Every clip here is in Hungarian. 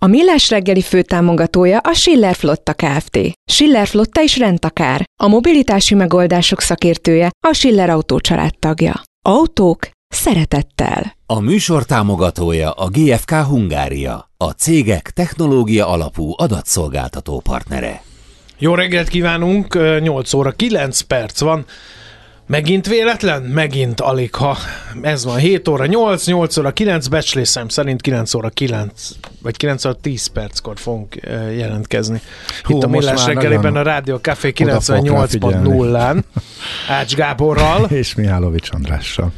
A Millás reggeli főtámogatója a Schiller Flotta Kft. Schiller Flotta is rendtakár. A mobilitási megoldások szakértője a Schiller Autó tagja. Autók szeretettel. A műsor támogatója a GFK Hungária, a cégek technológia alapú adatszolgáltató partnere. Jó reggelt kívánunk, 8 óra 9 perc van. Megint véletlen? Megint alig, ha ez van 7 óra 8, 8 óra 9, becslésem szerint 9 óra 9, vagy 9 óra 10 perckor fogunk jelentkezni. Hú, Itt a Millás reggeliben a Rádió Café 98.0-án Ács Gáborral. És Mihálovics Andrással.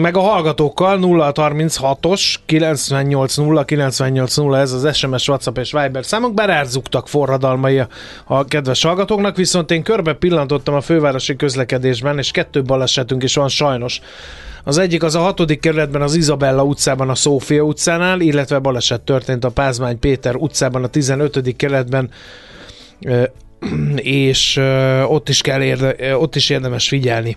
Meg a hallgatókkal 0636-os 980 980 ez az SMS, WhatsApp és Viber számok, bár forradalmai a, a kedves hallgatóknak, viszont én körbe pillantottam a fővárosi közlekedésben, és kettő balesetünk is van sajnos. Az egyik az a hatodik kerületben az Izabella utcában a Szófia utcánál, illetve baleset történt a Pázmány Péter utcában a 15. kerületben és ott is, kell érde, ott is érdemes figyelni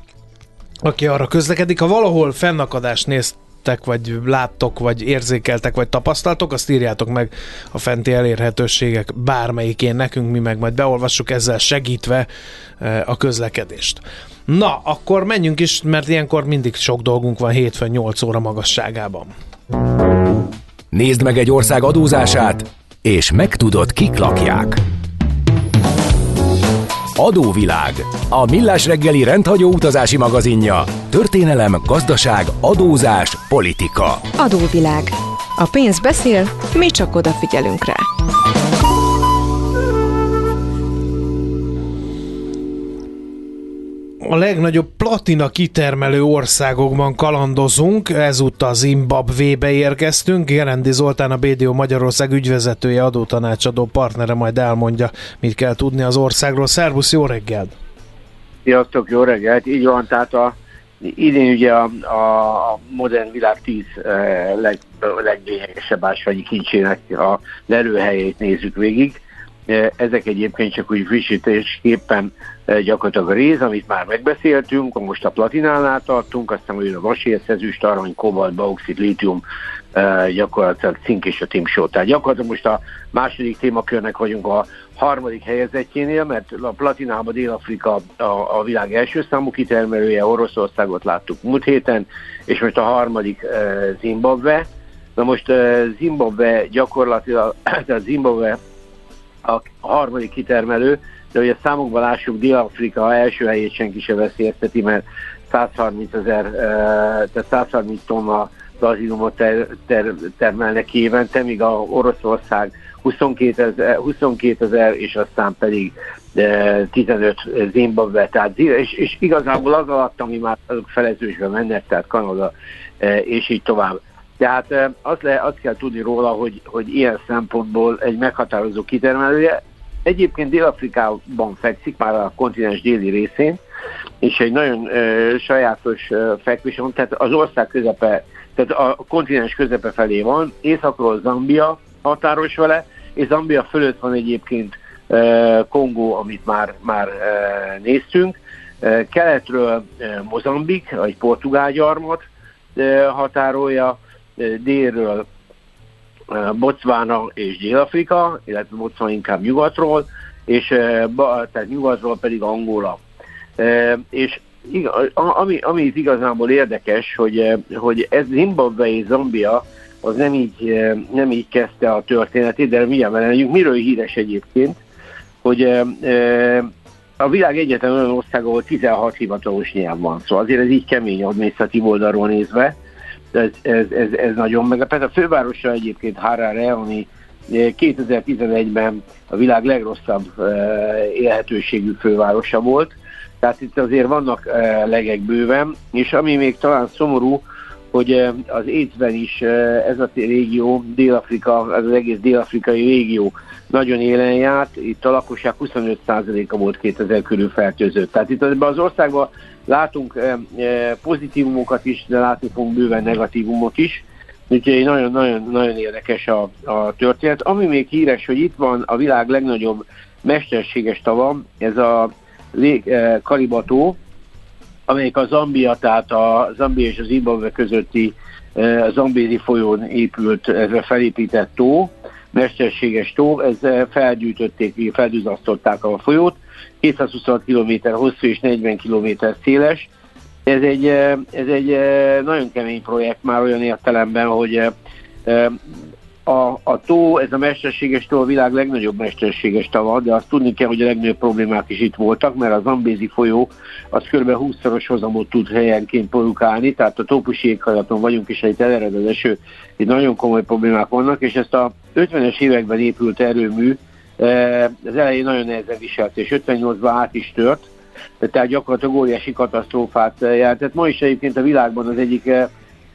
aki arra közlekedik. Ha valahol fennakadást néztek, vagy láttok, vagy érzékeltek, vagy tapasztaltok, azt írjátok meg a fenti elérhetőségek bármelyikén nekünk, mi meg majd beolvassuk ezzel segítve eh, a közlekedést. Na, akkor menjünk is, mert ilyenkor mindig sok dolgunk van hétfőn 8 óra magasságában. Nézd meg egy ország adózását, és megtudod, kik lakják. Adóvilág. A millás reggeli rendhagyó utazási magazinja. Történelem, gazdaság, adózás, politika. Adóvilág. A pénz beszél, mi csak odafigyelünk rá. A legnagyobb platina kitermelő országokban kalandozunk, ezúttal Zimbabvébe érkeztünk. Gerendi Zoltán, a BDO Magyarország ügyvezetője, adótanácsadó partnere majd elmondja, mit kell tudni az országról. Szervusz, jó reggelt! Sziasztok, jó reggelt! Így van, tehát a, idén ugye a, a modern világ tíz eh, leg, leglényegesebb ásványi kincsének a lelőhelyét nézzük végig. Eh, ezek egyébként csak úgy frissítésképpen gyakorlatilag a réz, amit már megbeszéltünk, most a platinánál tartunk, aztán hogy a vasér, ezüst, arany, kobalt, bauxit, lítium, gyakorlatilag cink és a timsó. Tehát gyakorlatilag most a második témakörnek vagyunk a harmadik helyezettjénél, mert a platinában Dél-Afrika a, a világ első számú kitermelője, Oroszországot láttuk múlt héten, és most a harmadik Zimbabwe. Na most Zimbabwe gyakorlatilag, tehát Zimbabwe a harmadik kitermelő, de hogy a számokban lássuk, Dél-Afrika első helyét senki se veszélyezteti, mert 130 ezer, tehát 130 tonna platinumot ter, ter, termelnek évente, míg a Oroszország 22 ezer, 22 ezer és aztán pedig 15 Zimbabwe, tehát, és, és igazából az alatt, ami már azok felezősbe mennek, tehát Kanada, és így tovább. Tehát azt, le, azt kell tudni róla, hogy, hogy ilyen szempontból egy meghatározó kitermelője, Egyébként Dél-Afrikában fekszik, már a kontinens déli részén, és egy nagyon ö, sajátos ö, fekvés van, tehát az ország közepe, tehát a kontinens közepe felé van, északról Zambia határos vele, és Zambia fölött van egyébként ö, Kongó, amit már, már ö, néztünk, ö, keletről ö, Mozambik, egy portugál gyarmat ö, határolja, délről Botswana és Dél-Afrika, illetve Botswana inkább nyugatról, és tehát nyugatról pedig Angola. És ami, ami itt igazából érdekes, hogy, hogy ez Zimbabwe és Zambia az nem így, nem így kezdte a történetét, de mindjárt mert miről híres egyébként, hogy a világ egyetlen olyan ország, ahol 16 hivatalos nyelv van, szóval azért ez így kemény adminisztratív oldalról nézve, ez, ez, ez, ez nagyon meglepett. A fővárosa egyébként Harare, ami 2011-ben a világ legrosszabb élhetőségű fővárosa volt, tehát itt azért vannak legek bőven, és ami még talán szomorú, hogy az écben is ez a régió, Dél-Afrika, az egész dél-afrikai régió nagyon élen járt, itt a lakosság 25%-a volt 2000 körül fertőzött. Tehát itt az országban látunk pozitívumokat is, de látni fogunk bőven negatívumot is. Úgyhogy nagyon-nagyon nagyon érdekes a, a történet. Ami még híres, hogy itt van a világ legnagyobb mesterséges tava, ez a Karibató, amelyik a Zambia, tehát a Zambia és az Zimbabwe közötti a Zambézi folyón épült, ez a felépített tó, mesterséges tó, ez felgyűjtötték, feldüzasztották a folyót, 226 km hosszú és 40 km széles. Ez egy, ez egy nagyon kemény projekt már olyan értelemben, hogy a, a tó, ez a mesterséges tó a világ legnagyobb mesterséges tava, de azt tudni kell, hogy a legnagyobb problémák is itt voltak, mert az Zambézi folyó az kb. 20-szoros hozamot tud helyenként produkálni, tehát a tópusi éghajlaton vagyunk, és egy elered az eső, itt nagyon komoly problémák vannak, és ezt a 50-es években épült erőmű eh, az elején nagyon nehezen viselt, és 58-ban át is tört, tehát gyakorlatilag óriási katasztrófát jelentett. Ma is egyébként a világban az egyik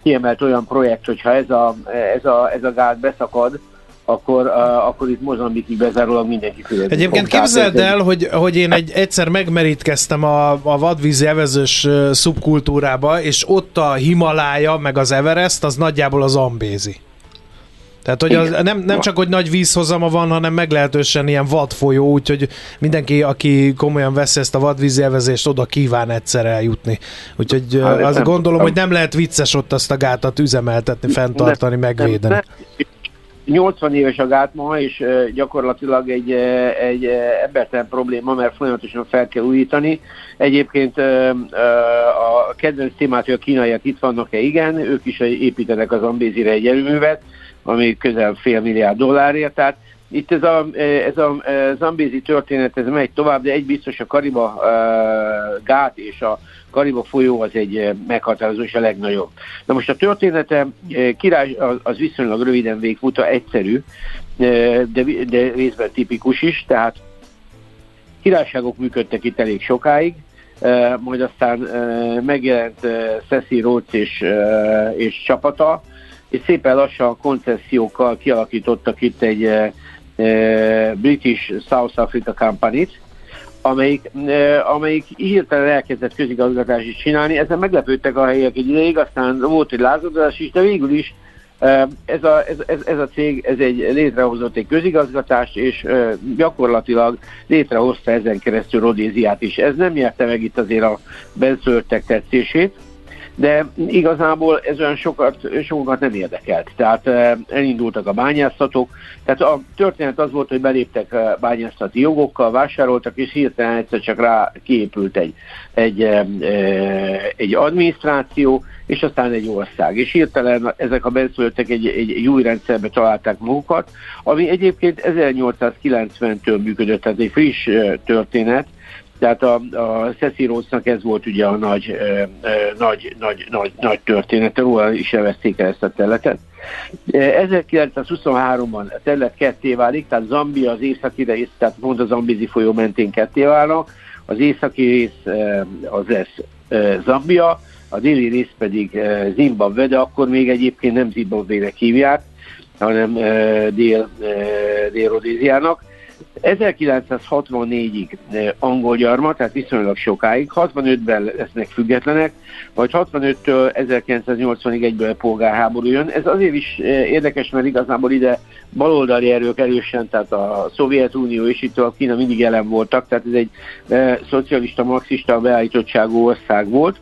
kiemelt olyan projekt, hogyha ez a, ez a, ez a gáz beszakad, akkor, uh, akkor itt Mozambikig bezárólag mindenki fizetni Egyébként fog. képzeld el, hogy, hogy én egy, egyszer megmerítkeztem a, a vadvízi evezős szubkultúrába, és ott a Himalája, meg az Everest, az nagyjából az Ambézi. Tehát, hogy az, nem, nem csak, hogy nagy vízhozama van, hanem meglehetősen ilyen vadfolyó, úgyhogy mindenki, aki komolyan veszi ezt a vadvízi evezést, oda kíván egyszer eljutni. Úgyhogy hát, azt nem, gondolom, nem. hogy nem lehet vicces ott azt a gátat üzemeltetni, fenntartani, nem, megvédeni. Nem, nem. 80 éves a gát ma, és gyakorlatilag egy, egy embertelen probléma, mert folyamatosan fel kell újítani. Egyébként a kedvenc témát, hogy a kínaiak itt vannak-e, igen, ők is építenek az Ambézire egy erőművet, ami közel fél milliárd dollárért, tehát itt ez a, ez a Zambézi történet, ez megy tovább, de egy biztos a Kariba uh, gát és a Kariba folyó az egy meghatározó és a legnagyobb. Na most a története király az, az viszonylag röviden végfuta, egyszerű, de, de részben tipikus is, tehát királyságok működtek itt elég sokáig, majd aztán megjelent Cecil Rhodes és, és csapata, és szépen lassan koncesziókkal kialakítottak itt egy e, e, British South Africa Company-t, amelyik, e, amelyik hirtelen elkezdett közigazgatást is csinálni. Ezen meglepődtek a helyek egy ideig, aztán volt egy lázadás is, de végül is ez a, ez, ez, ez a cég ez egy létrehozott egy közigazgatást, és gyakorlatilag létrehozta ezen keresztül Rodéziát is. Ez nem nyerte meg itt azért a benszülöttek tetszését, de igazából ez olyan sokat, sokat nem érdekelt. Tehát eh, elindultak a bányászatok, tehát a történet az volt, hogy beléptek eh, bányászati jogokkal, vásároltak, és hirtelen egyszer csak rá kiépült egy, egy, eh, egy adminisztráció, és aztán egy ország. És hirtelen ezek a benszülöttek egy, egy új rendszerbe találták magukat, ami egyébként 1890-től működött, tehát egy friss történet, tehát a, a Cecil ez volt ugye a nagy, ö, ö, nagy, nagy, nagy, nagy története, róla is elveszték el ezt a területet. 1923-ban a terület ketté válik, tehát Zambia az északi rész, tehát pont a Zambizi folyó mentén ketté válnak, az északi rész az lesz Zambia, a déli rész pedig Zimbabwe, de akkor még egyébként nem Zimbabwe-nek hívják, hanem dél, dél-Rodéziának 1964-ig angol gyarmat, tehát viszonylag sokáig, 65-ben lesznek függetlenek, vagy 65-től 1981 egyből polgárháború jön. Ez azért is érdekes, mert igazából ide baloldali erők erősen, tehát a Szovjetunió és itt a Kína mindig jelen voltak, tehát ez egy szocialista, marxista beállítottságú ország volt,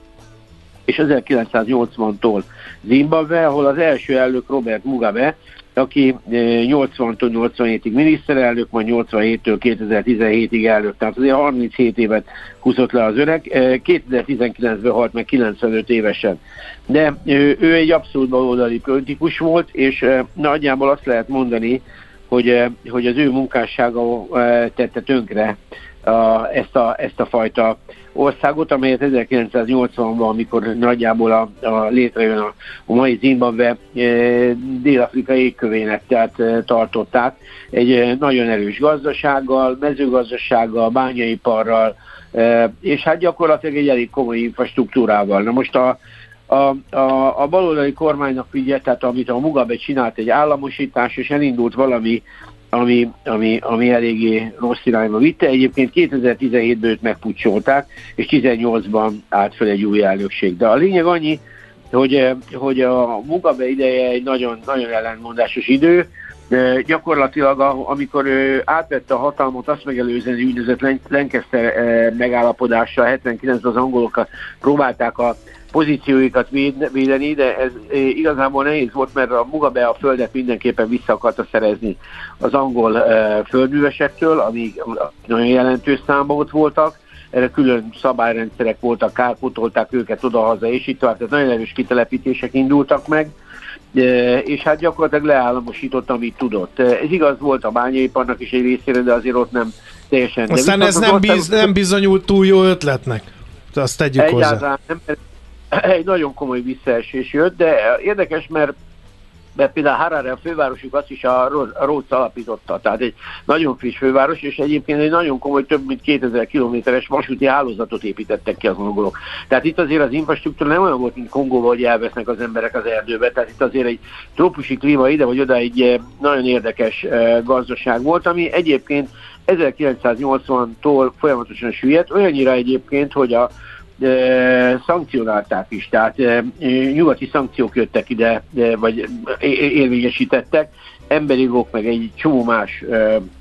és 1980-tól Zimbabwe, ahol az első elnök Robert Mugabe aki 80-tól 87-ig miniszterelnök, majd 87-től 2017-ig elnök, tehát azért 37 évet húzott le az öreg, 2019-ben halt meg 95 évesen. De ő egy abszolút baloldali politikus volt, és nagyjából azt lehet mondani, hogy, hogy az ő munkássága tette tönkre a, ezt, a, ezt a fajta országot, amelyet 1980-ban, amikor nagyjából a, a létrejön a, a mai Zimbabwe e, Dél-Afrika égkövének tehát e, tartották egy e, nagyon erős gazdasággal, mezőgazdasággal, bányaiparral, e, és hát gyakorlatilag egy elég komoly infrastruktúrával. Na most a, a, a, a baloldali kormánynak figyelt, tehát amit a Mugabe csinált egy államosítás, és elindult valami, ami, ami, ami eléggé rossz irányba vitte. Egyébként 2017-ben őt megpucsolták, és 18-ban állt fel egy új elnökség. De a lényeg annyi, hogy, hogy a Mugabe ideje egy nagyon, nagyon ellentmondásos idő, de gyakorlatilag amikor ő átvette a hatalmat, azt megelőzően úgynevezett Lancaster megállapodással 79-ben az angolokat próbálták a pozícióikat védeni, de ez igazából nehéz volt, mert a Mugabe a földet mindenképpen vissza akarta szerezni az angol földművesektől, amíg nagyon jelentős számban ott voltak, erre külön szabályrendszerek voltak, kárpótolták őket oda-haza, és itt tovább, tehát nagyon erős kitelepítések indultak meg, és hát gyakorlatilag leállamosított, amit tudott. Ez igaz volt a bányaiparnak is egy részére, de azért ott nem teljesen. Aztán ez nem, biz, nem bizonyult túl jó ötletnek. Azt tegyük Egyáltalán hozzá. nem, egy nagyon komoly visszaesés jött, de érdekes, mert mert például Harare a fővárosuk azt is a Rhodes alapította, tehát egy nagyon friss főváros, és egyébként egy nagyon komoly, több mint 2000 kilométeres vasúti hálózatot építettek ki az angolok. Tehát itt azért az infrastruktúra nem olyan volt, mint Kongóban, hogy elvesznek az emberek az erdőbe, tehát itt azért egy trópusi klíma ide vagy oda egy eh, nagyon érdekes eh, gazdaság volt, ami egyébként 1980-tól folyamatosan süllyedt, olyannyira egyébként, hogy a szankcionálták is, tehát nyugati szankciók jöttek ide, vagy érvényesítettek, emberi jogok meg egy csomó más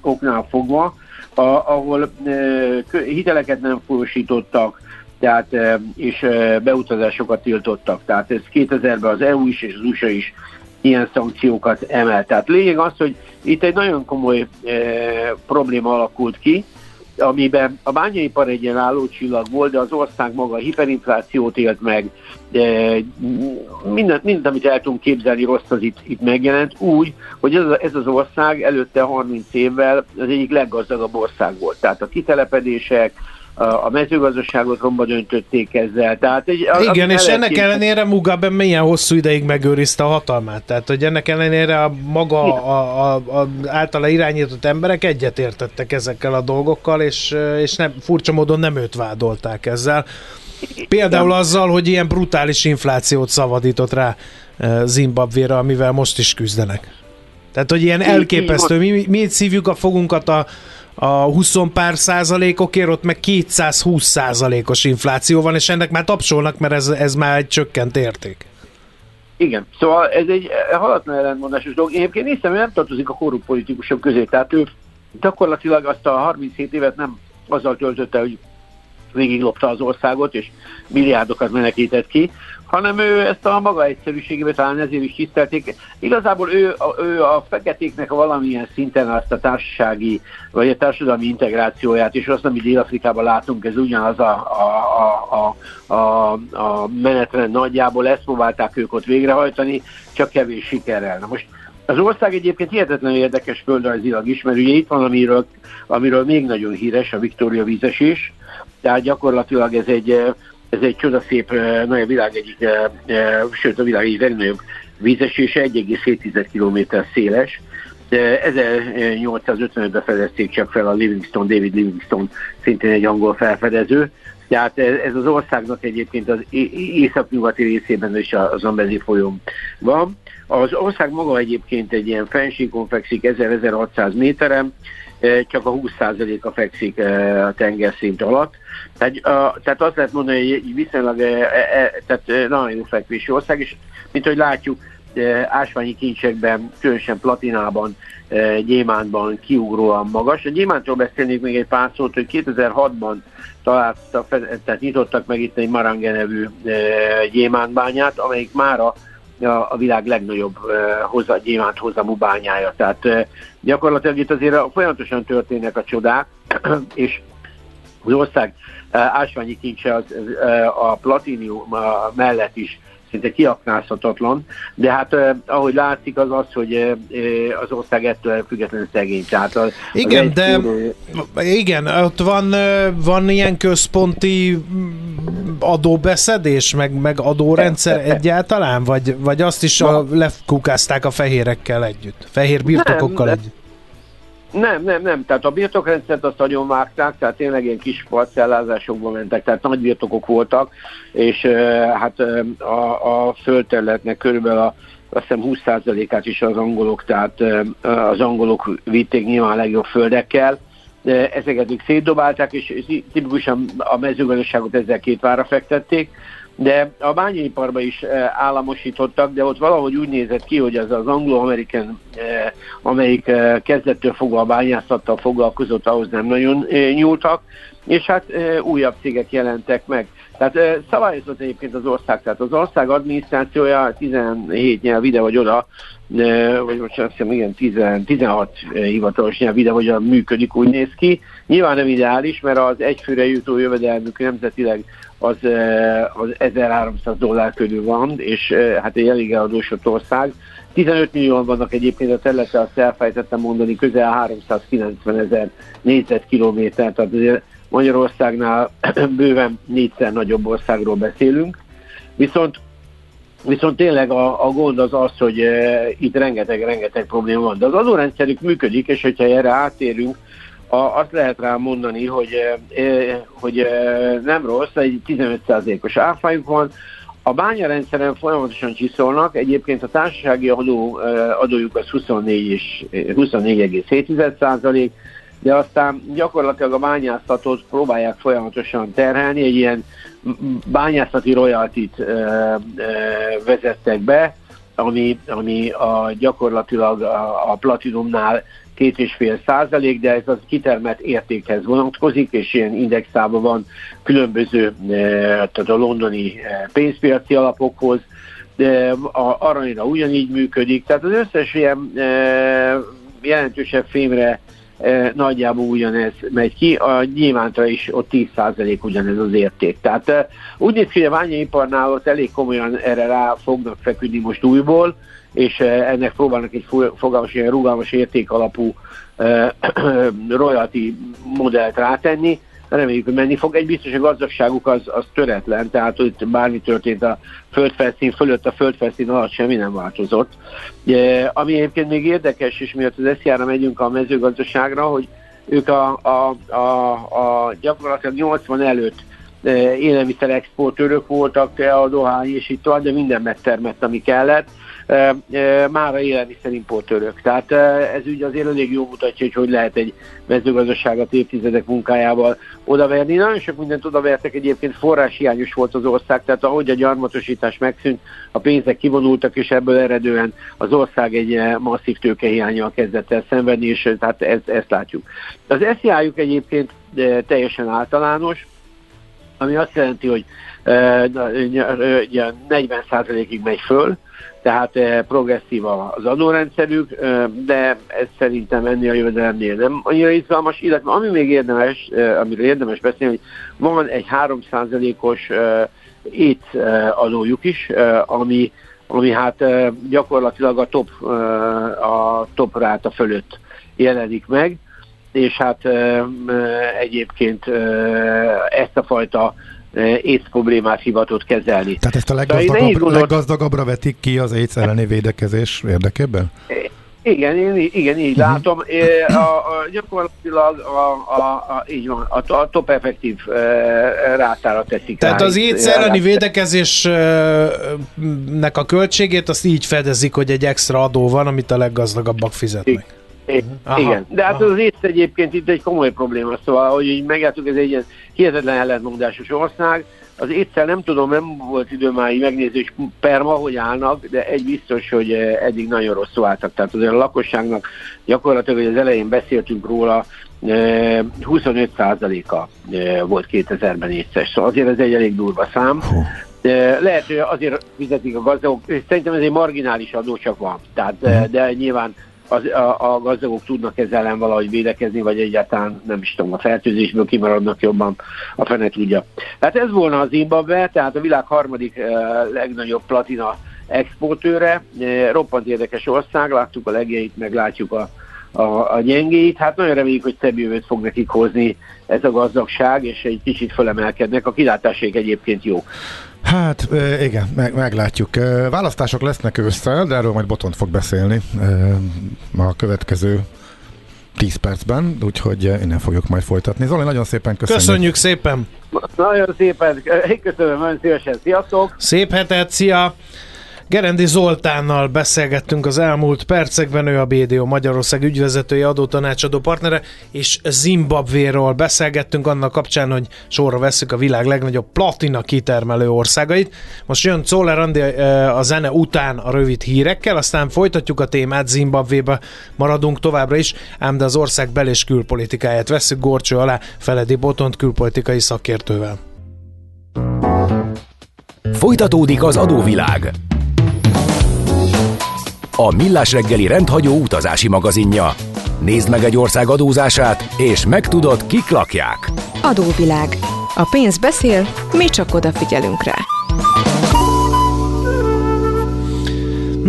oknál fogva, ahol hiteleket nem folyosítottak, tehát, és beutazásokat tiltottak. Tehát ez 2000-ben az EU is és az USA is ilyen szankciókat emelt. Tehát lényeg az, hogy itt egy nagyon komoly e, probléma alakult ki, amiben a bányaipar egy ilyen állócsillag volt, de az ország maga hiperinflációt élt meg, de mindent, mindent, amit el tudunk képzelni rossz, az itt, itt megjelent, úgy, hogy ez, ez az ország előtte 30 évvel az egyik leggazdagabb ország volt. Tehát a kitelepedések, a mezőgazdaságot romba döntötték ezzel. Tehát egy, Igen, és ennek kép... ellenére Mugabe milyen hosszú ideig megőrizte a hatalmát. Tehát, hogy ennek ellenére a maga a, a, a általa irányított emberek egyetértettek ezekkel a dolgokkal, és, és nem, furcsa módon nem őt vádolták ezzel. Például azzal, hogy ilyen brutális inflációt szavadított rá eh, Zimbabvére, amivel most is küzdenek. Tehát, hogy ilyen elképesztő, mi, mi szívjuk a fogunkat a, a 20 pár százalékokért, ott meg 220 százalékos infláció van, és ennek már tapsolnak, mert ez, ez már egy csökkent érték. Igen, szóval ez egy halatlan ellentmondásos dolog. Én egyébként néztem, hogy nem tartozik a korrupt politikusok közé, tehát ő gyakorlatilag azt a 37 évet nem azzal töltötte, hogy végiglopta az országot, és milliárdokat menekített ki, hanem ő ezt a maga egyszerűségébe talán ezért is tisztelték. Igazából ő, ő a feketéknek valamilyen szinten azt a társasági, vagy a társadalmi integrációját, és azt, amit Dél-Afrikában látunk, ez ugyanaz a, a, a, a, a menetrend nagyjából, ezt próbálták ők ott végrehajtani, csak kevés sikerrel. Na most az ország egyébként hihetetlenül érdekes földrajzilag is, mert ugye itt van, amiről, amiről még nagyon híres, a Victoria vízesés, tehát gyakorlatilag ez egy ez egy csodaszép, nagy a világ egyik, sőt a világ egyik legnagyobb vízesése, 1,7 km széles, de 1855-ben fedezték csak fel a Livingstone, David Livingstone, szintén egy angol felfedező. Tehát ez az országnak egyébként az északnyugati részében is a Zambezi folyón van. Az ország maga egyébként egy ilyen fensíkon fekszik 1000-1600 méteren, csak a 20%-a fekszik a tengerszint alatt. Tehát, tehát azt lehet mondani, hogy viszonylag tehát nagyon jó fekvési ország, és mint hogy látjuk, ásványi kincsekben, különösen platinában, gyémántban kiugróan magas. A gyémántról beszélnék még egy pár szót, hogy 2006-ban találtak, tehát nyitottak meg itt egy Marange nevű gyémántbányát, amelyik mára a, a világ legnagyobb hozzá, gyémánt hozamú bányája. Tehát gyakorlatilag itt azért folyamatosan történnek a csodák, és az ország ásványi kincse az, a platinium mellett is szinte kiaknázhatatlan, de hát eh, ahogy látszik az az, hogy eh, az ország ettől függetlenül szegény. Tehát az, igen, az de túl... igen, ott van, van ilyen központi adóbeszedés, meg, meg adórendszer egyáltalán, vagy, vagy azt is a, lefkukázták a fehérekkel együtt, fehér birtokokkal nem, együtt? Nem, nem, nem. Tehát a birtokrendszert azt nagyon vágták, tehát tényleg ilyen kis parcellázásokban mentek, tehát nagy birtokok voltak, és hát a, a földterületnek körülbelül a azt hiszem 20%-át is az angolok, tehát az angolok vitték nyilván a legjobb földekkel, ezeket ők szétdobálták, és tipikusan a mezőgazdaságot ezzel két vára fektették, de a bányaiparba is államosítottak, de ott valahogy úgy nézett ki, hogy az az anglo-amerikan, amelyik kezdettől fogva a bányászattal foglalkozott, ahhoz nem nagyon nyúltak, és hát újabb cégek jelentek meg. Tehát szabályozott egyébként az ország, tehát az ország adminisztrációja 17 nyelv ide vagy oda, vagy most azt hiszem, igen, 10, 16 hivatalos nyelv ide vagy oda működik, úgy néz ki. Nyilván nem ideális, mert az egyfőre jutó jövedelmük nemzetileg az, az 1300 dollár körül van, és hát egy elég eladósott ország. 15 millióan vannak egyébként a területe, azt elfejtettem mondani, közel 390 ezer négyzetkilométer, tehát azért Magyarországnál bőven négyszer nagyobb országról beszélünk, viszont Viszont tényleg a, a gond az az, hogy e, itt rengeteg-rengeteg probléma van. De az adórendszerük működik, és hogyha erre átérünk, a, azt lehet rá mondani, hogy, e, e, hogy e, nem rossz, egy 15%-os áfájuk van, a bányarendszeren folyamatosan csiszolnak, egyébként a társasági adó, adójuk az 24 és 24,7% de aztán gyakorlatilag a bányászatot próbálják folyamatosan terhelni, egy ilyen bányászati royaltit vezettek be, ami, ami a, gyakorlatilag a, a platinumnál két és fél százalék, de ez az kitermelt értékhez vonatkozik, és ilyen indexában van különböző, tehát a londoni pénzpiaci alapokhoz, de a aranyra ugyanígy működik, tehát az összes ilyen jelentősebb fémre nagyjából ugyanez megy ki, a nyilvántra is ott 10% ugyanez az érték. Tehát úgy néz ki, hogy a ványaiparnál ott elég komolyan erre rá fognak feküdni most újból, és e, ennek próbálnak egy fogalmas, ilyen rugalmas értékalapú e, royalty modellt rátenni, reméljük, hogy menni fog. Egy biztos, a gazdagságuk az, az töretlen, tehát hogy bármi történt a földfelszín fölött, a földfelszín alatt semmi nem változott. E, ami egyébként még érdekes, és miatt az SZIA-ra megyünk a mezőgazdaságra, hogy ők a, a, a, a gyakorlatilag 80 előtt élelmiszer exportőrök voltak, a dohány és itt de minden megtermett, ami kellett már a élelmiszerimportőrök. Tehát ez úgy azért elég jó mutatja, hogy hogy lehet egy mezőgazdaságot évtizedek munkájával odaverni. Nagyon sok mindent odavertek, egyébként forráshiányos volt az ország, tehát ahogy a gyarmatosítás megszűnt, a pénzek kivonultak, és ebből eredően az ország egy masszív tőkehiányjal kezdett el szenvedni, és tehát ezt, ezt látjuk. Az SZIA-juk egyébként teljesen általános, ami azt jelenti, hogy 40%-ig megy föl, tehát eh, progresszív az adórendszerük, eh, de ez szerintem ennél a jövedelemnél nem annyira izgalmas, illetve ami még érdemes, eh, amiről érdemes beszélni, hogy van egy 3%-os ét adójuk is, ami, ami hát gyakorlatilag a top, a top ráta fölött jelenik meg, és hát egyébként ezt a fajta AIDS problémát hivatott kezelni. Tehát ezt a leggazdagabb, gondolt... leggazdagabbra vetik ki az AIDS elleni védekezés érdekében? Igen, én, igen, így uh-huh. látom. A, a, gyakorlatilag a, a, a, így van, a, a top effektív e, rátára teszik Tehát rá, az AIDS elleni védekezésnek a költségét azt így fedezik, hogy egy extra adó van, amit a leggazdagabbak fizetnek. Aha, Igen, de hát aha. az ész egyébként itt egy komoly probléma, szóval, hogy így megálltuk, ez egy ilyen hihetetlen ellentmondásos ország, az étszel nem tudom, nem volt idő már így megnézni, hogy perma, hogy állnak, de egy biztos, hogy eh, eddig nagyon rosszul álltak. Tehát azért a lakosságnak gyakorlatilag, hogy az elején beszéltünk róla, 25%-a eh, eh, volt 2000-ben észes. Szóval azért ez egy elég durva szám. De lehet, hogy azért fizetik a gazdagok, szerintem ez egy marginális adó csak van. Tehát, de, de nyilván az, a, a gazdagok tudnak ezzel ellen valahogy védekezni, vagy egyáltalán nem is tudom, a fertőzésből kimaradnak jobban, a fene tudja. Hát ez volna az Zimbabwe, tehát a világ harmadik eh, legnagyobb platina exportőre, eh, roppant érdekes ország, láttuk a legjeit, meg látjuk a, a, a gyengéit. Hát nagyon reméljük, hogy szebb jövőt fog nekik hozni ez a gazdagság, és egy kicsit fölemelkednek. A kilátásék egyébként jó. Hát igen, meg, meglátjuk. Választások lesznek ősszel, de erről majd Botont fog beszélni a következő 10 percben, úgyhogy innen fogjuk majd folytatni. Zoli, nagyon szépen köszönjük. Köszönjük szépen! Nagyon szépen, köszönöm, nagyon szívesen, sziasztok! Szép hetet, szia! Gerendi Zoltánnal beszélgettünk az elmúlt percekben, ő a BDO Magyarország ügyvezetője, adótanácsadó partnere, és Zimbabvéról beszélgettünk annak kapcsán, hogy sorra veszük a világ legnagyobb platina kitermelő országait. Most jön Czoller Andi a zene után a rövid hírekkel, aztán folytatjuk a témát, Zimbabvébe maradunk továbbra is, ám de az ország bel- és külpolitikáját veszük gorcső alá Feledi Botont külpolitikai szakértővel. Folytatódik az adóvilág a Millás reggeli rendhagyó utazási magazinja. Nézd meg egy ország adózását, és megtudod, kik lakják. Adóvilág. A pénz beszél, mi csak odafigyelünk rá.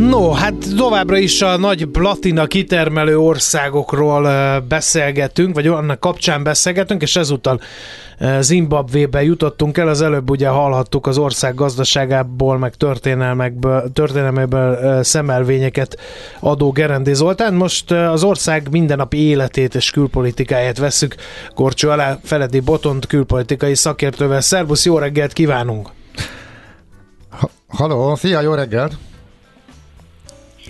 No, hát továbbra is a nagy platina kitermelő országokról beszélgetünk, vagy annak kapcsán beszélgetünk, és ezúttal Zimbabvébe jutottunk el, az előbb ugye hallhattuk az ország gazdaságából, meg történelmekből, történelméből szemelvényeket adó Gerendi Zoltán. Most az ország mindennapi életét és külpolitikáját veszük Korcsó alá Feledi Botont külpolitikai szakértővel. Szervusz, jó reggelt kívánunk! Ha- Halló, szia, jó reggelt!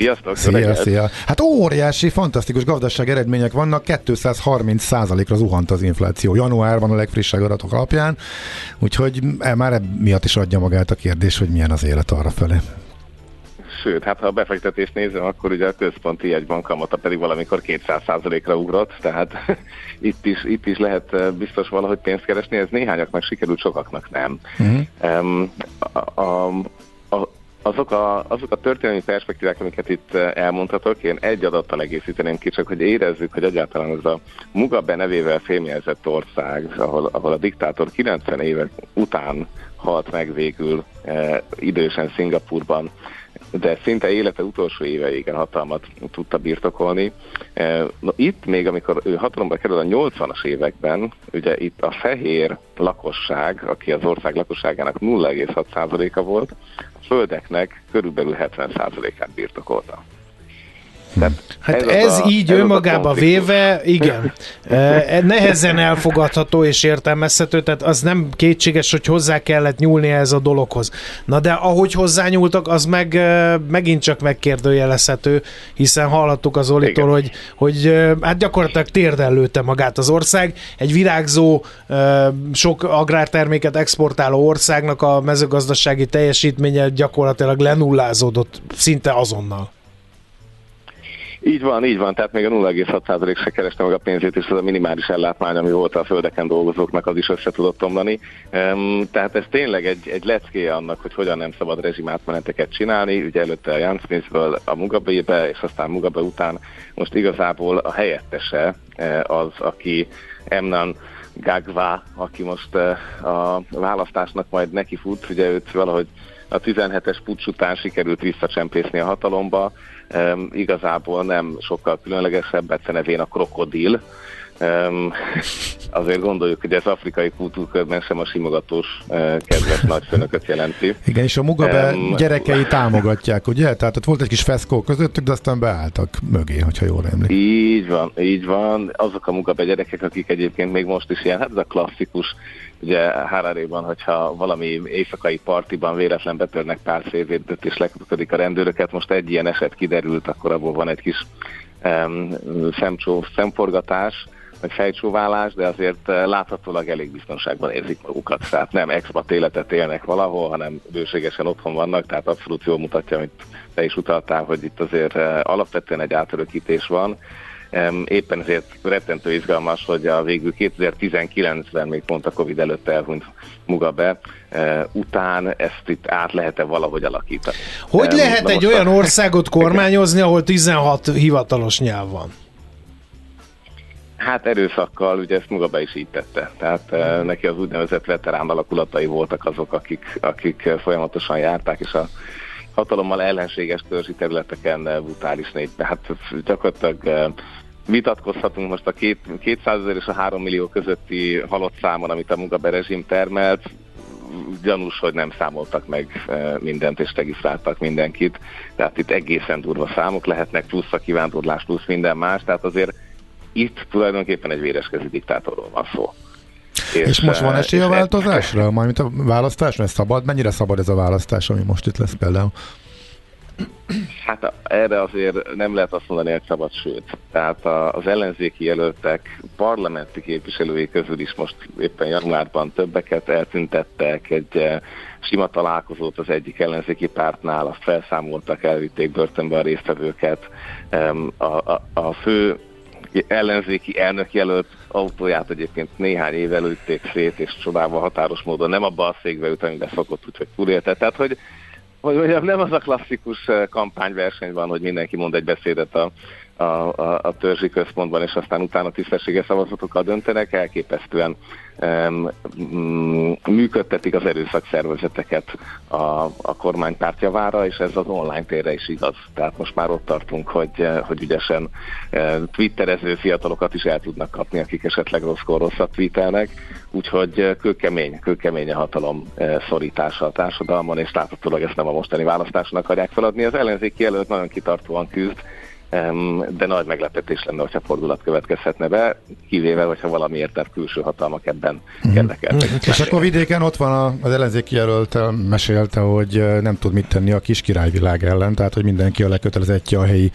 Sziasztok! Szia, szia. Hát óriási, fantasztikus gazdaság eredmények vannak, 230%-ra zuhant az infláció januárban a legfrissebb adatok alapján, úgyhogy e, már miatt is adja magát a kérdés, hogy milyen az élet arra fele. Sőt, hát ha a befektetést nézem, akkor ugye a központi jegybank kamata pedig valamikor 200%-ra ugrott, tehát itt is, itt is lehet eh, biztos valahogy pénzt keresni, ez néhányaknak sikerült, sokaknak nem. Uh-huh. Um, a, a, azok a, azok a történelmi perspektívák, amiket itt eh, elmondhatok, én egy adattal egészíteném ki, csak hogy érezzük, hogy egyáltalán ez a Mugabe nevével fémjelzett ország, ahol, ahol a diktátor 90 évek után halt meg végül e, idősen Szingapurban, de szinte élete utolsó éveig a hatalmat tudta birtokolni. E, no, itt még, amikor ő hatalomba kerül a 80-as években, ugye itt a fehér lakosság, aki az ország lakosságának 0,6%-a volt, földeknek körülbelül 70%-át birtokolta. Tehát hát ez, ez a, így ez önmagába véve, igen, e, nehezen elfogadható és értelmezhető, tehát az nem kétséges, hogy hozzá kellett nyúlni ez a dologhoz. Na de ahogy hozzányúltak, az meg megint csak megkérdőjelezhető, hiszen hallottuk az Olitól, hogy, hogy hát gyakorlatilag térdellőtte magát az ország. Egy virágzó, sok agrárterméket exportáló országnak a mezőgazdasági teljesítménye gyakorlatilag lenullázódott szinte azonnal. Így van, így van, tehát még a 0,6% se kereste meg a pénzét, és az a minimális ellátmány, ami volt a földeken dolgozóknak, az is össze tudott omlani. Tehát ez tényleg egy, egy lecké annak, hogy hogyan nem szabad rezsimátmeneteket csinálni. Ugye előtte a Jan Smithből a Mugabe-be, és aztán Mugabe után most igazából a helyettese az, aki Emnan Gagva, aki most a választásnak majd neki fut, ugye őt valahogy a 17-es pucs után sikerült visszacsempészni a hatalomba, um, igazából nem sokkal különlegesebb, egyszerűen a krokodil, Um, azért gondoljuk, hogy ez afrikai kultúrkörben sem a simogatós uh, kedves nagyfőnököt jelenti. Igen, és a Mugabe um, gyerekei támogatják, ugye? Tehát ott volt egy kis feszkó közöttük, de aztán beálltak mögé, hogyha jól emlékszem. Így van, így van. Azok a Mugabe gyerekek, akik egyébként még most is ilyen, hát ez a klasszikus Ugye Hararéban, hogyha valami éjszakai partiban véletlen betörnek pár szélvédőt és lekötödik a rendőröket, most egy ilyen eset kiderült, akkor abból van egy kis um, szemcsó, szemforgatás, vagy fejcsóválás, de azért eh, láthatólag elég biztonságban érzik magukat. Tehát nem expat életet élnek valahol, hanem bőségesen otthon vannak, tehát abszolút jól mutatja, amit te is utaltál, hogy itt azért eh, alapvetően egy átörökítés van, Éppen ezért rettentő izgalmas, hogy a végül 2019-ben, még pont a Covid előtt elhunyt Mugabe, e, után ezt itt át lehet-e valahogy alakítani. Hogy lehet egy olyan a... országot kormányozni, ahol 16 hivatalos nyelv van? Hát erőszakkal, ugye ezt Mugabe is így tette. Tehát uh, neki az úgynevezett veterán alakulatai voltak azok, akik, akik folyamatosan járták, és a hatalommal ellenséges törzsi területeken brutális négy. Tehát gyakorlatilag vitatkozhatunk most a két, 200 ezer és a 3 millió közötti halott számon, amit a Mugabe rezsim termelt, gyanús, hogy nem számoltak meg e, mindent és regisztráltak mindenkit. Tehát itt egészen durva számok lehetnek, plusz a kivándorlás, plusz minden más. Tehát azért itt tulajdonképpen egy véreskező diktátorról van szó. És, és most van esély a változásra? Mármint a választásra? Ez szabad? Mennyire szabad ez a választás, ami most itt lesz például? Hát erre azért nem lehet azt mondani, hogy szabad, sőt. Tehát az ellenzéki jelöltek parlamenti képviselői közül is most éppen januárban többeket eltüntettek, egy eh, sima találkozót az egyik ellenzéki pártnál, azt felszámoltak, elvitték börtönbe a résztvevőket. A, a, a fő ellenzéki elnök jelölt autóját egyébként néhány éve lőtték szét, és csodával határos módon nem abba a székbe ült, amiben szokott, úgyhogy túlélte. Tehát, hogy hogy mondjam, nem az a klasszikus eh, kampányverseny van, hogy mindenki mond egy beszédet a, a, a, a törzsi központban, és aztán utána tisztességes szavazatokkal döntenek, elképesztően működtetik az erőszakszervezeteket a, a kormánypárt javára, és ez az online térre is igaz. Tehát most már ott tartunk, hogy, eh, hogy ügyesen uh, twitterező fiatalokat is el tudnak kapni, akik esetleg rosszkor rosszat tweetelnek, úgyhogy kőkemény, kőkemény a hatalom szorítása a társadalmon, és láthatólag ezt nem a mostani választásnak akarják feladni. Az ellenzéki jelölt nagyon kitartóan küzd, de nagy meglepetés lenne, hogyha fordulat következhetne be, kivéve, hogyha valamiért tehát külső hatalmak ebben mm. érdekeltek. Mm. És akkor vidéken ott van az ellenzéki jelölt, mesélte, hogy nem tud mit tenni a kis királyvilág ellen, tehát hogy mindenki a lekötelezettje a helyi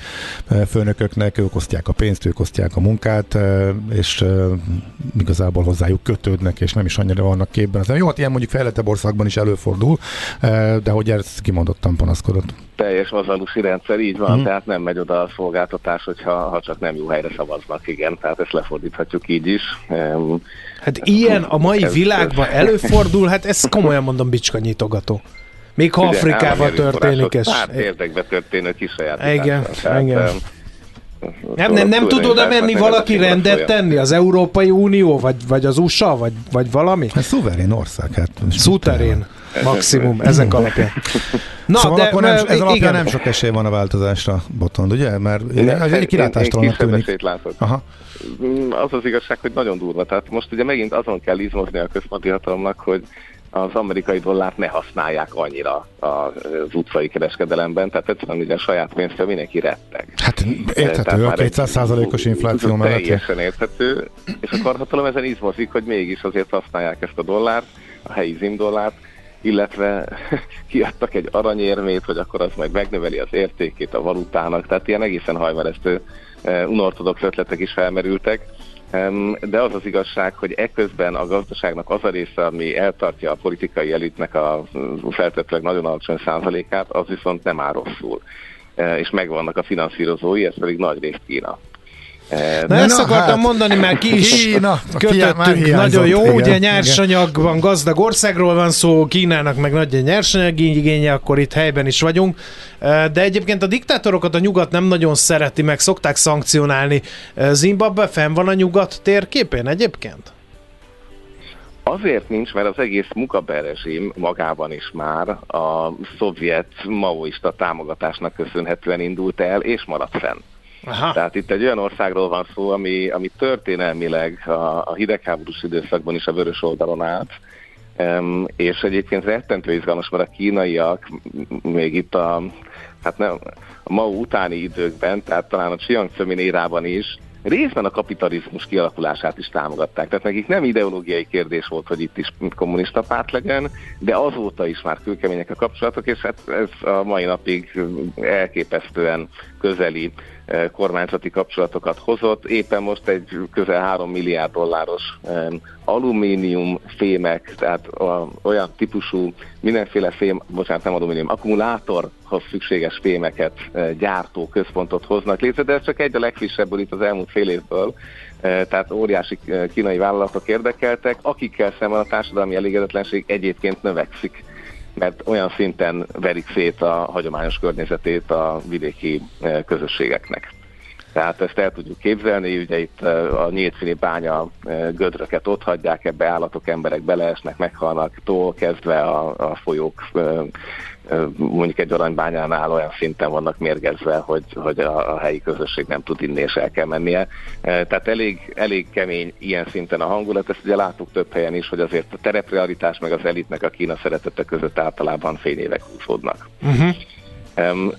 főnököknek, ők osztják a pénzt, ők osztják a munkát, és igazából hozzájuk kötődnek, és nem is annyira vannak képben. Jó, hát ilyen mondjuk fejlettebb országban is előfordul, de hogy ezt kimondottan panaszkodott teljes vazalusi rendszer, így van, mm. tehát nem megy oda a szolgáltatás, hogyha ha csak nem jó helyre szavaznak, igen, tehát ezt lefordíthatjuk így is. Hát ilyen a mai ez, világban előfordul, hát ez komolyan mondom bicskanyitogató. Még ha Ugye, Afrikában történik ez. Hát érdekbe történő kisaját. Igen, tehát, igen. Nem, nem, nem tud oda menni valaki rendet tenni? Az Európai Unió, vagy, vagy az USA, vagy, vagy valami? Hát szuverén ország. Hát Szuterén maximum, ezek alapján. Na, szóval de, akkor nem, ez alapján igen. nem sok esély van a változásra, Botond, ugye? Mert ez egy kilátástalannak tűnik. Aha. Mm, az az igazság, hogy nagyon durva. Tehát most ugye megint azon kell izmozni a központi hatalomnak, hogy az amerikai dollárt ne használják annyira az utcai kereskedelemben, tehát egyszerűen ugye a saját pénztől mindenki retteg. Hát érthető, a 200 os infláció mellett. Teljesen érthető, és a karhatalom ezen izmozik, hogy mégis azért használják ezt a dollárt, a helyi zimdollárt, illetve kiadtak egy aranyérmét, hogy akkor az majd megnöveli az értékét a valutának, tehát ilyen egészen hajmeresztő e, unortodox ötletek is felmerültek. De az az igazság, hogy eközben a gazdaságnak az a része, ami eltartja a politikai elitnek a feltetőleg nagyon alacsony százalékát, az viszont nem áll rosszul. És megvannak a finanszírozói, ez pedig nagy részt Kína. Na, Na ezt akartam hát, mondani, mert ki is Kína, kötöttünk nagyon jó, igen, ugye nyersanyagban gazdag országról van szó, Kínának meg nagy nyersanyag igénye, akkor itt helyben is vagyunk. De egyébként a diktátorokat a nyugat nem nagyon szereti, meg szokták szankcionálni. Zimbabwe fenn van a nyugat térképén egyébként? Azért nincs, mert az egész Mugabe rezsim magában is már a szovjet maoista támogatásnak köszönhetően indult el, és maradt fenn. Aha. Tehát itt egy olyan országról van szó, ami, ami történelmileg a, a hidegháborús időszakban is a vörös oldalon állt, um, és egyébként rettentő izgalmas, mert a kínaiak még itt a, hát nem, a Mao utáni időkben, tehát talán a Chiang Tsemin érában is részben a kapitalizmus kialakulását is támogatták. Tehát nekik nem ideológiai kérdés volt, hogy itt is kommunista párt legyen, de azóta is már kőkemények a kapcsolatok, és hát ez a mai napig elképesztően közeli kormányzati kapcsolatokat hozott. Éppen most egy közel 3 milliárd dolláros alumínium fémek, tehát olyan típusú mindenféle fém, bocsánat, nem alumínium, akkumulátorhoz szükséges fémeket eh, gyártó központot hoznak létre, de ez csak egy a legfrissebből itt az elmúlt fél évből, eh, tehát óriási kínai vállalatok érdekeltek, akikkel szemben a társadalmi elégedetlenség egyébként növekszik mert olyan szinten verik szét a hagyományos környezetét a vidéki eh, közösségeknek. Tehát ezt el tudjuk képzelni, ugye itt eh, a nyíltszíni bánya eh, gödröket ott hagyják, ebbe állatok, emberek beleesnek, meghalnak, tól kezdve a, a folyók mondjuk egy aranybányánál olyan szinten vannak mérgezve, hogy, hogy a, a helyi közösség nem tud inni és el kell mennie. Tehát elég, elég kemény ilyen szinten a hangulat, ezt ugye láttuk több helyen is, hogy azért a tereprealitás meg az elitnek a Kína szeretete között általában fél évek húzódnak. Uh-huh.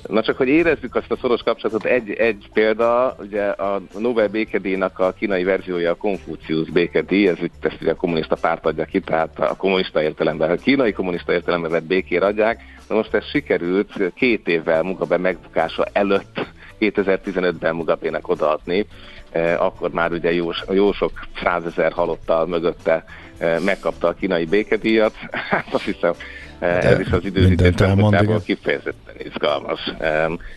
Na csak, hogy érezzük azt a szoros kapcsolatot, egy, egy példa, ugye a Nobel békedíjnak a kínai verziója a Konfucius békedíj, ez ezt ugye a kommunista párt adja ki, tehát a kommunista értelemben, a kínai kommunista értelemben vett békér adják, de most ez sikerült két évvel Mugabe megbukása előtt 2015-ben Mugabe-nek odaadni, e, akkor már ugye jó, jó sok százezer halottal mögötte e, megkapta a kínai békedíjat, hát azt hiszem ez is az időzítés szempontjából kifejezetten izgalmas.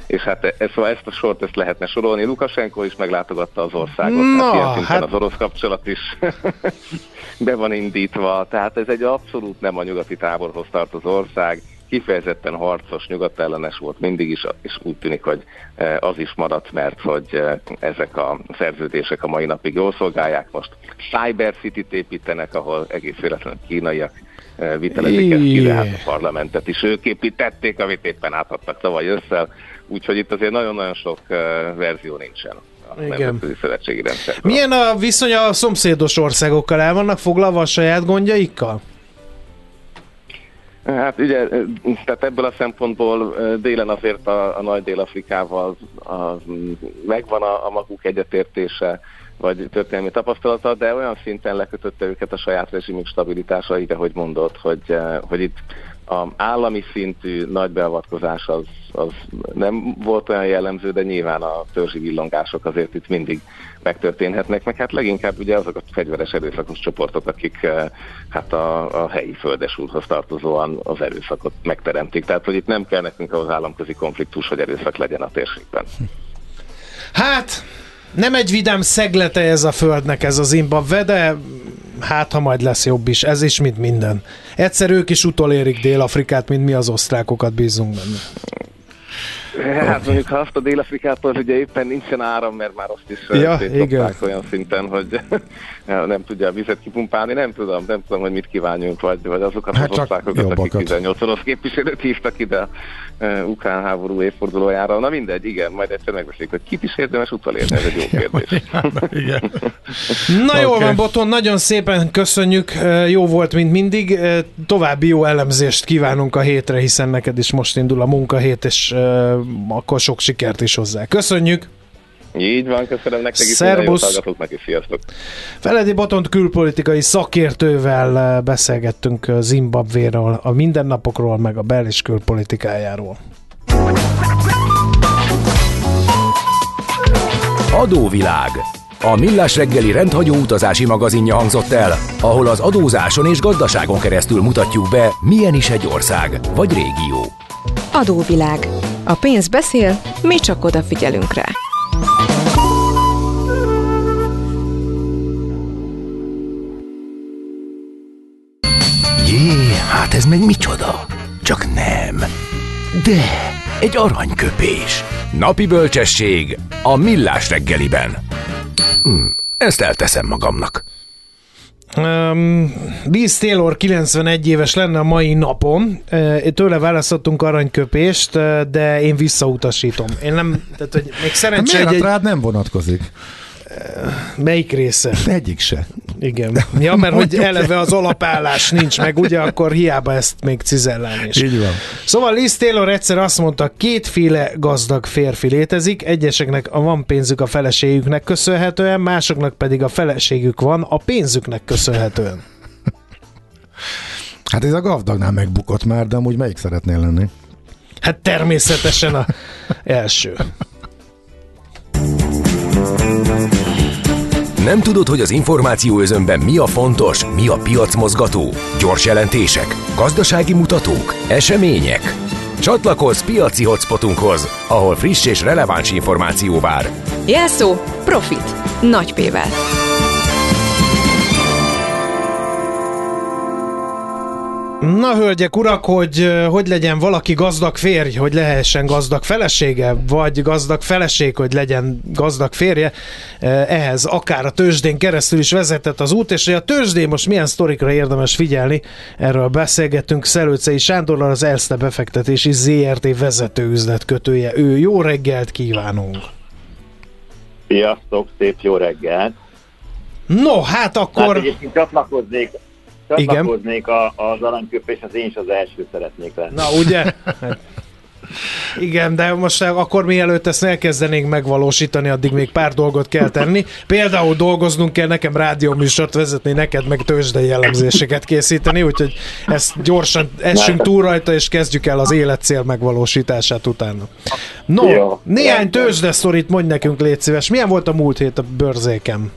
És hát e, szóval ezt a sort ezt lehetne sorolni. Lukasenko is meglátogatta az országot, no, hát, hát az orosz kapcsolat is be van indítva, tehát ez egy abszolút nem a nyugati táborhoz tartozó ország, kifejezetten harcos, nyugatellenes volt mindig is, és úgy tűnik, hogy e, az is maradt, mert hogy ezek a szerződések a mai napig jól szolgálják. Most Cyber City-t építenek, ahol egész véletlenül kínaiak vitelezik ezt ki, hát a parlamentet is ők építették, amit éppen átadtak tavaly össze, úgyhogy itt azért nagyon-nagyon sok verzió nincsen. Igen. Szövetségi Milyen a viszony a szomszédos országokkal? El vannak foglalva a saját gondjaikkal? Hát ugye, tehát ebből a szempontból délen azért a, a nagy Dél-Afrikával a, megvan a, a maguk egyetértése, vagy történelmi tapasztalata, de olyan szinten lekötötte őket a saját rezsimük stabilitása, ide, hogy mondott, hogy, eh, hogy itt a állami szintű nagy beavatkozás az, az nem volt olyan jellemző, de nyilván a törzsi villongások azért itt mindig megtörténhetnek, meg hát leginkább ugye azok a fegyveres erőszakos csoportok, akik eh, hát a, a helyi földesúrhoz tartozóan az erőszakot megteremtik. Tehát, hogy itt nem kell nekünk az államközi konfliktus, hogy erőszak legyen a térségben. Hát, nem egy vidám szeglete ez a földnek, ez a Zimbabwe, de hát ha majd lesz jobb is, ez is, mint minden. Egyszer ők is utolérik Dél-Afrikát, mint mi az osztrákokat bízunk benne. Hát mondjuk, ha azt a Dél-Afrikától ugye éppen nincsen áram, mert már azt is ja, igen. olyan szinten, hogy nem tudja a vizet kipumpálni, nem tudom, nem tudom, hogy mit kívánjunk, vagy, vagy azokat hát az osztrákokat, akik 18 orosz képviselőt hívtak ide uh, ukrán háború évfordulójára. Na mindegy, igen, majd egyszer megbeszéljük, hogy kit is érdemes utolérni, ez egy jó kérdés. igen. Na okay. jól van, Boton, nagyon szépen köszönjük, jó volt, mint mindig. További jó elemzést kívánunk a hétre, hiszen neked is most indul a munkahét, és akkor sok sikert is hozzá. Köszönjük! Így van, köszönöm nektek is, Szerbusz. neki, sziasztok! Feledi Botont külpolitikai szakértővel eh, beszélgettünk eh, Zimbabvéről, a mindennapokról, meg a bel- és külpolitikájáról. Adóvilág a Millás reggeli rendhagyó utazási magazinja hangzott el, ahol az adózáson és gazdaságon keresztül mutatjuk be, milyen is egy ország vagy régió. Adóvilág. A pénz beszél, mi csak odafigyelünk rá. Jé, hát ez meg micsoda? Csak nem. De, egy aranyköpés. Napi bölcsesség a millás reggeliben. Hm, ezt elteszem magamnak. Um, Liz Taylor 91 éves lenne a mai napon. Uh, tőle választottunk aranyköpést, uh, de én visszautasítom. Én nem, tehát hogy még hát egy... rád nem vonatkozik? Melyik része? Egyik se. Igen. Ja, mert hogy eleve az alapállás nincs meg, ugye, akkor hiába ezt még cizellálni is. Így van. Szóval Liz Taylor egyszer azt mondta, kétféle gazdag férfi létezik, egyeseknek a van pénzük a feleségüknek köszönhetően, másoknak pedig a feleségük van a pénzüknek köszönhetően. Hát ez a gazdagnál megbukott már, de amúgy melyik szeretnél lenni? Hát természetesen a első. Nem tudod, hogy az információ özönben mi a fontos, mi a piacmozgató? Gyors jelentések, gazdasági mutatók, események? Csatlakozz piaci hotspotunkhoz, ahol friss és releváns információ vár. Jelszó Profit. Nagy P-vel. Na, hölgyek, urak, hogy hogy legyen valaki gazdag férj, hogy lehessen gazdag felesége, vagy gazdag feleség, hogy legyen gazdag férje, ehhez akár a tőzsdén keresztül is vezetett az út, és hogy a tőzsdén most milyen sztorikra érdemes figyelni, erről beszélgettünk Szelőcei Sándorral, az Elszte befektetési ZRT vezető üzletkötője. Ő jó reggelt kívánunk! Sziasztok, szép jó reggelt! No, hát akkor... Hát egyébként csatlakoznék csatlakoznék a, az aranyköpés, az én is az első szeretnék lenni. Na, ugye? Igen, de most akkor mielőtt ezt elkezdenénk megvalósítani, addig még pár dolgot kell tenni. Például dolgoznunk kell nekem rádióműsort vezetni, neked meg tőzsdei jellemzéseket készíteni, úgyhogy ezt gyorsan essünk túl rajta, és kezdjük el az életcél megvalósítását utána. No, Jó, néhány tőzsde szorít mondj nekünk, légy szíves. Milyen volt a múlt hét a bőrzékem?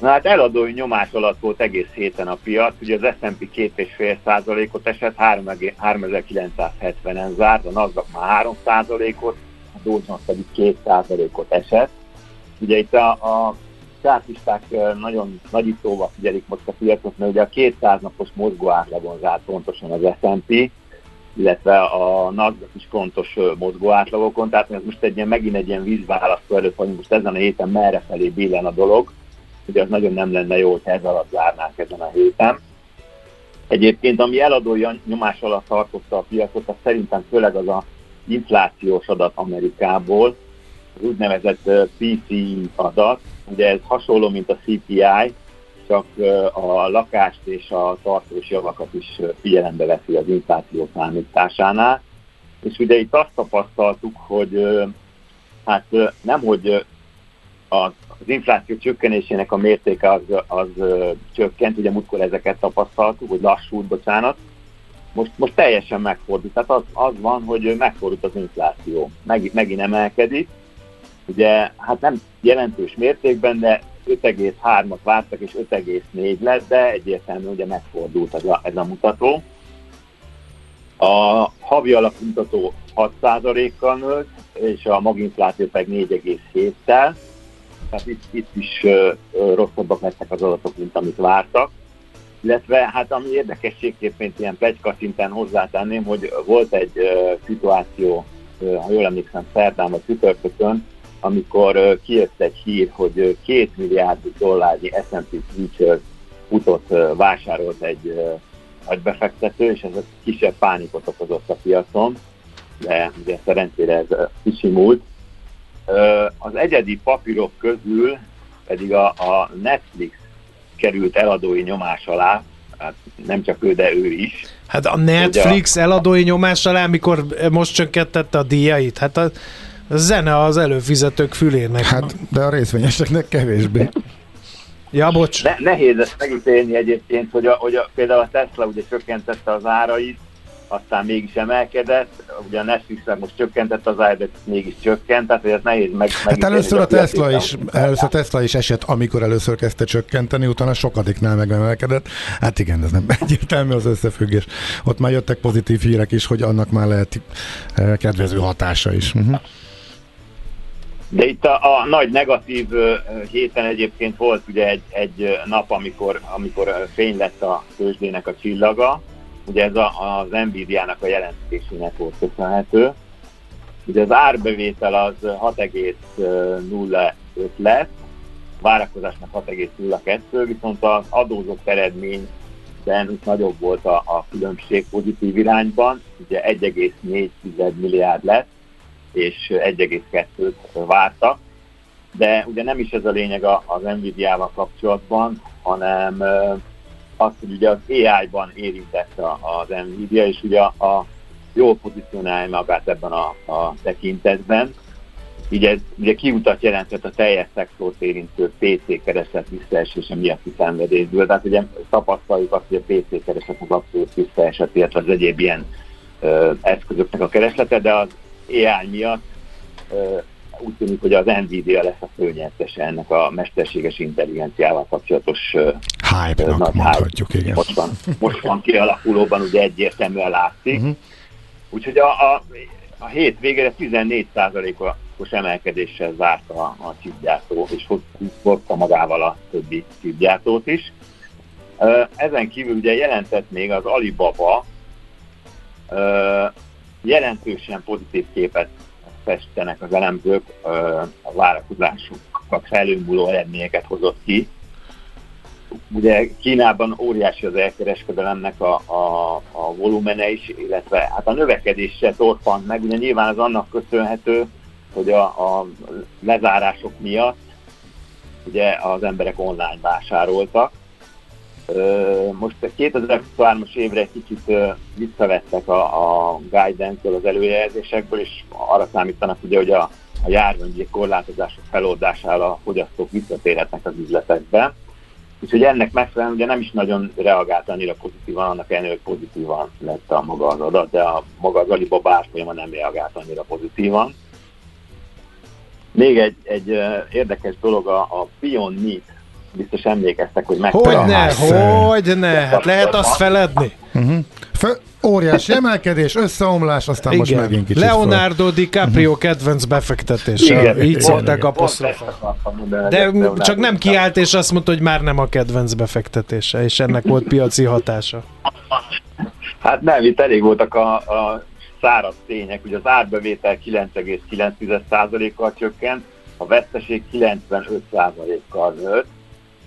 Na hát eladói nyomás alatt volt egész héten a piac, ugye az S&P 2,5%-ot esett, 3970-en zárt, a NASDAQ már 3%-ot, a Dow Jones pedig 2%-ot esett. Ugye itt a, a csártisták nagyon nagyítóval figyelik most a piacot, mert ugye a 200 napos mozgó átlagon zárt pontosan az S&P, illetve a NASDAQ is fontos mozgó átlagokon, tehát ez most egy ilyen, megint egy ilyen vízválasztó előtt hogy most ezen a héten merre felé billen a dolog hogy az nagyon nem lenne jó, hogy ez alatt zárnánk ezen a héten. Egyébként, ami eladói nyomás alatt tartotta a piacot, az szerintem főleg az a inflációs adat Amerikából, az úgynevezett PCI adat, ugye ez hasonló, mint a CPI, csak a lakást és a tartós javakat is figyelembe veszi az infláció számításánál. És ugye itt azt tapasztaltuk, hogy hát nem, hogy a az infláció csökkenésének a mértéke az, az csökkent, ugye múltkor ezeket tapasztaltuk, hogy lassult, bocsánat, most, most teljesen megfordult. Tehát az, az van, hogy megfordult az infláció. Meg, megint emelkedik. Ugye, hát nem jelentős mértékben, de 5,3-at vártak, és 5,4 lett, de egyértelműen ugye megfordult ez a, ez a mutató. A havi alapú mutató 6%-kal nőtt, és a maginfláció pedig 4,7-tel tehát itt, itt is uh, rosszabbak lettek az adatok, mint amit vártak. Illetve hát ami érdekességképpen ilyen pegyka szinten hozzátenném, hogy volt egy uh, szituáció, uh, ha jól emlékszem, szerdán vagy csütörtökön, amikor uh, kijött egy hír, hogy két milliárd dollárnyi S&P Future futott uh, vásárolt egy uh, nagy befektető, és ez kisebb pánikot okozott a piacon, de ugye szerencsére ez kisimult. Az egyedi papírok közül pedig a, a Netflix került eladói nyomás alá, hát nem csak ő, de ő is. Hát a Netflix a... eladói nyomás alá, mikor most csökkentette a díjait, hát a, a zene az előfizetők fülének. Hát, de a részvényeseknek kevésbé. Ja, bocs. Ne, nehéz ezt megítélni egyébként, hogy, a, hogy a, például a Tesla ugye csökkentette az árait, aztán mégis emelkedett, ugye a netflix most csökkentett az de mégis csökkent, tehát ez nehéz meg... Hát először a, Tesla is, először a Tesla is esett, amikor először kezdte csökkenteni, utána sokadiknál megemelkedett. Hát igen, ez nem egyértelmű az összefüggés. Ott már jöttek pozitív hírek is, hogy annak már lehet eh, kedvező hatása is. Uh-huh. De itt a, a nagy negatív héten egyébként volt ugye egy, egy nap, amikor, amikor fény lett a tőzsdének a csillaga, ugye ez a, az Nvidia-nak a jelentésének volt köszönhető. Ugye az árbevétel az 6,05 lett, várakozásnak 6,02, viszont az adózott eredményben itt nagyobb volt a, a különbség pozitív irányban, ugye 1,4 milliárd lett, és 1,2-t vártak. De ugye nem is ez a lényeg az Nvidia-val kapcsolatban, hanem azt, hogy ugye az AI-ban érintett az Nvidia, és ugye a jól pozícionálja magát ebben a, a tekintetben. Így ez ugye kiutat jelentett a teljes szektort érintő PC kereslet visszaesése miatti szenvedésből. Tehát ugye tapasztaljuk azt, hogy a PC kereslet az abszolút visszaesett, illetve az egyéb ilyen ö, eszközöknek a kereslete, de az AI miatt ö, úgy tűnik, hogy az Nvidia lesz a főnyertese ennek a mesterséges intelligenciával kapcsolatos hype-nak mondhatjuk, igen. Most van, most van kialakulóban, ugye egyértelműen látszik. Uh-huh. Úgyhogy a, a, a hét végére 14%-os emelkedéssel zárt a, a csipgyártó, és hozta magával a többi csipgyártót is. Ezen kívül ugye jelentett még az Alibaba jelentősen pozitív képet festenek az elemzők, a várakozásokat felülmúló eredményeket hozott ki. Ugye Kínában óriási az elkereskedelemnek a, a, a volumene is, illetve hát a növekedés se torpant meg, ugye nyilván az annak köszönhető, hogy a, a lezárások miatt ugye az emberek online vásároltak, Most a 2023-as évre kicsit visszavettek a, a guidance az előjelzésekből, és arra számítanak ugye, hogy a, a járványi korlátozások feloldására a fogyasztók visszatérhetnek az üzletekbe. Úgyhogy ennek megfelelően ugye nem is nagyon reagált annyira pozitívan, annak ellenére, hogy pozitívan lett a maga az adat, de a maga az Alibaba árfolyama nem reagált annyira pozitívan. Még egy, egy érdekes dolog, a, a Beyond Meat biztos emlékeztek, hogy mekkora... Hogyne, hogyne, hát lehet azt feledni. Uh-huh. Fö- óriási emelkedés, összeomlás, aztán Igen. most megint kicsit Leonardo föl. DiCaprio uh-huh. kedvenc befektetése. Igen, Így szokták apostrofálni. De csak nem kiállt, és azt mondta, hogy már nem a kedvenc befektetése, és ennek volt piaci hatása. Hát nem, itt elég voltak a, a száraz tények, ugye az árbevétel 9,9%-kal csökkent, a veszteség 95%-kal nőtt,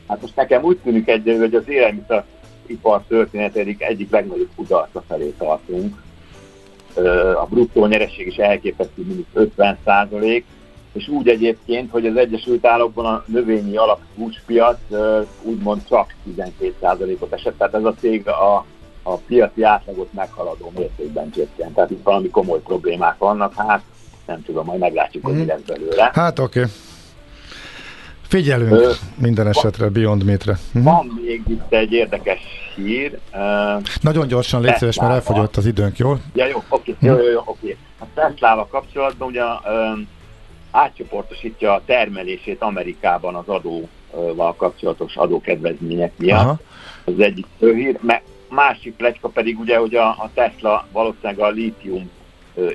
Hát most nekem úgy tűnik egy, hogy az élelmiszeripar történetedik egyik legnagyobb kudarca felé tartunk. A bruttó nyereség is elképesztő, mint 50 százalék, és úgy egyébként, hogy az Egyesült Államokban a növényi alapúspiac úgymond csak 12 százalékot esett, tehát ez a cég a, a piaci átlagot meghaladó mértékben csökkent. Tehát itt valami komoly problémák vannak, hát nem tudom, majd meglátjuk, hogy mi lesz belőle. Hát oké. Okay. Figyelünk Ö, minden esetre Beyond Meat-re. Mhm. Van még itt egy érdekes hír. Nagyon gyorsan légy szíves, mert elfogyott az időnk, jól? Ja, jó, oké, jó, jó, jó, oké. A Tesla-val kapcsolatban ugye um, átcsoportosítja a termelését Amerikában az adóval kapcsolatos adókedvezmények miatt. Aha. Az egyik hír. Másik plecska pedig ugye, hogy a, a Tesla valószínűleg a lítium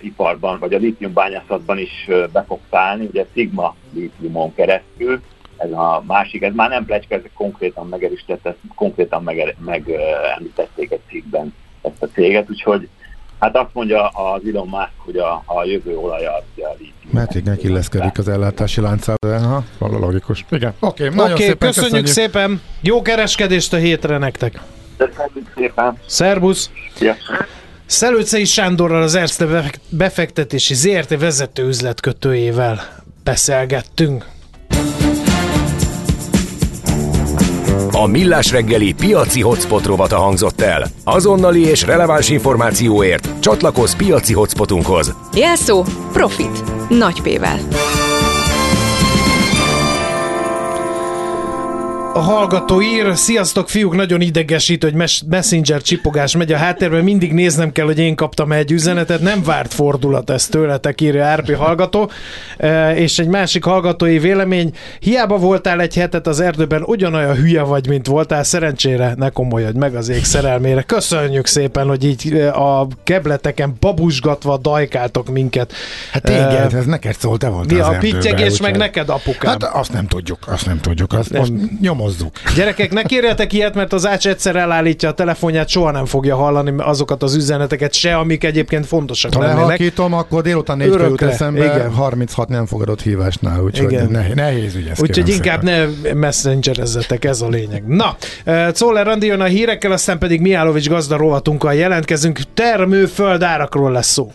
iparban, vagy a lítium bányászatban is be fog szállni, ugye Sigma lítiumon keresztül, ez a másik, ez már nem plecska, ez konkrétan megerősített, ezt konkrétan megemlítették egy cikkben ezt a céget, úgyhogy Hát azt mondja az Elon Musk, hogy a, a jövő olaja az a lítium. Mert igen, illeszkedik az ellátási láncába, ha, logikus. Igen, oké, okay, nagyon okay, szépen köszönjük, köszönjük szépen, jó kereskedést a hétre nektek. Köszönjük szépen. Szerbusz. Ja. Szelőcei Sándorral az Erste befektetési ZRT vezető üzletkötőjével beszélgettünk. A Millás reggeli piaci hotspot rovata hangzott el. Azonnali és releváns információért csatlakozz piaci hotspotunkhoz. Jelszó Profit. Nagy P-vel. A hallgató ír, sziasztok fiúk, nagyon idegesít, hogy messenger csipogás megy a háttérben, mindig néznem kell, hogy én kaptam egy üzenetet, nem várt fordulat ez tőletek, írja RP hallgató. E, és egy másik hallgatói vélemény, hiába voltál egy hetet az erdőben, ugyanolyan hülye vagy, mint voltál, szerencsére ne komolyodj meg az ég szerelmére. Köszönjük szépen, hogy így e, a kebleteken babusgatva dajkáltok minket. Hát téged, e, ez neked szólt, te voltál Mi a pittyegés meg neked apukám? Hát azt nem tudjuk, azt nem tudjuk, azt nem. most nyomod nyomozzuk. Gyerekek, ne kérjetek ilyet, mert az Ács egyszer elállítja a telefonját, soha nem fogja hallani azokat az üzeneteket se, amik egyébként fontosak ha lennének. Ha lehakítom, akkor délután négy jut eszembe, igen. 36 nem fogadott hívásnál, úgyhogy igen. Ne, nehéz ügy Úgyhogy inkább szépen. ne messengerezzetek, ez a lényeg. Na, Czoller Andi jön a hírekkel, aztán pedig Miálovics gazda rovatunkkal jelentkezünk. Termőföld árakról lesz szó.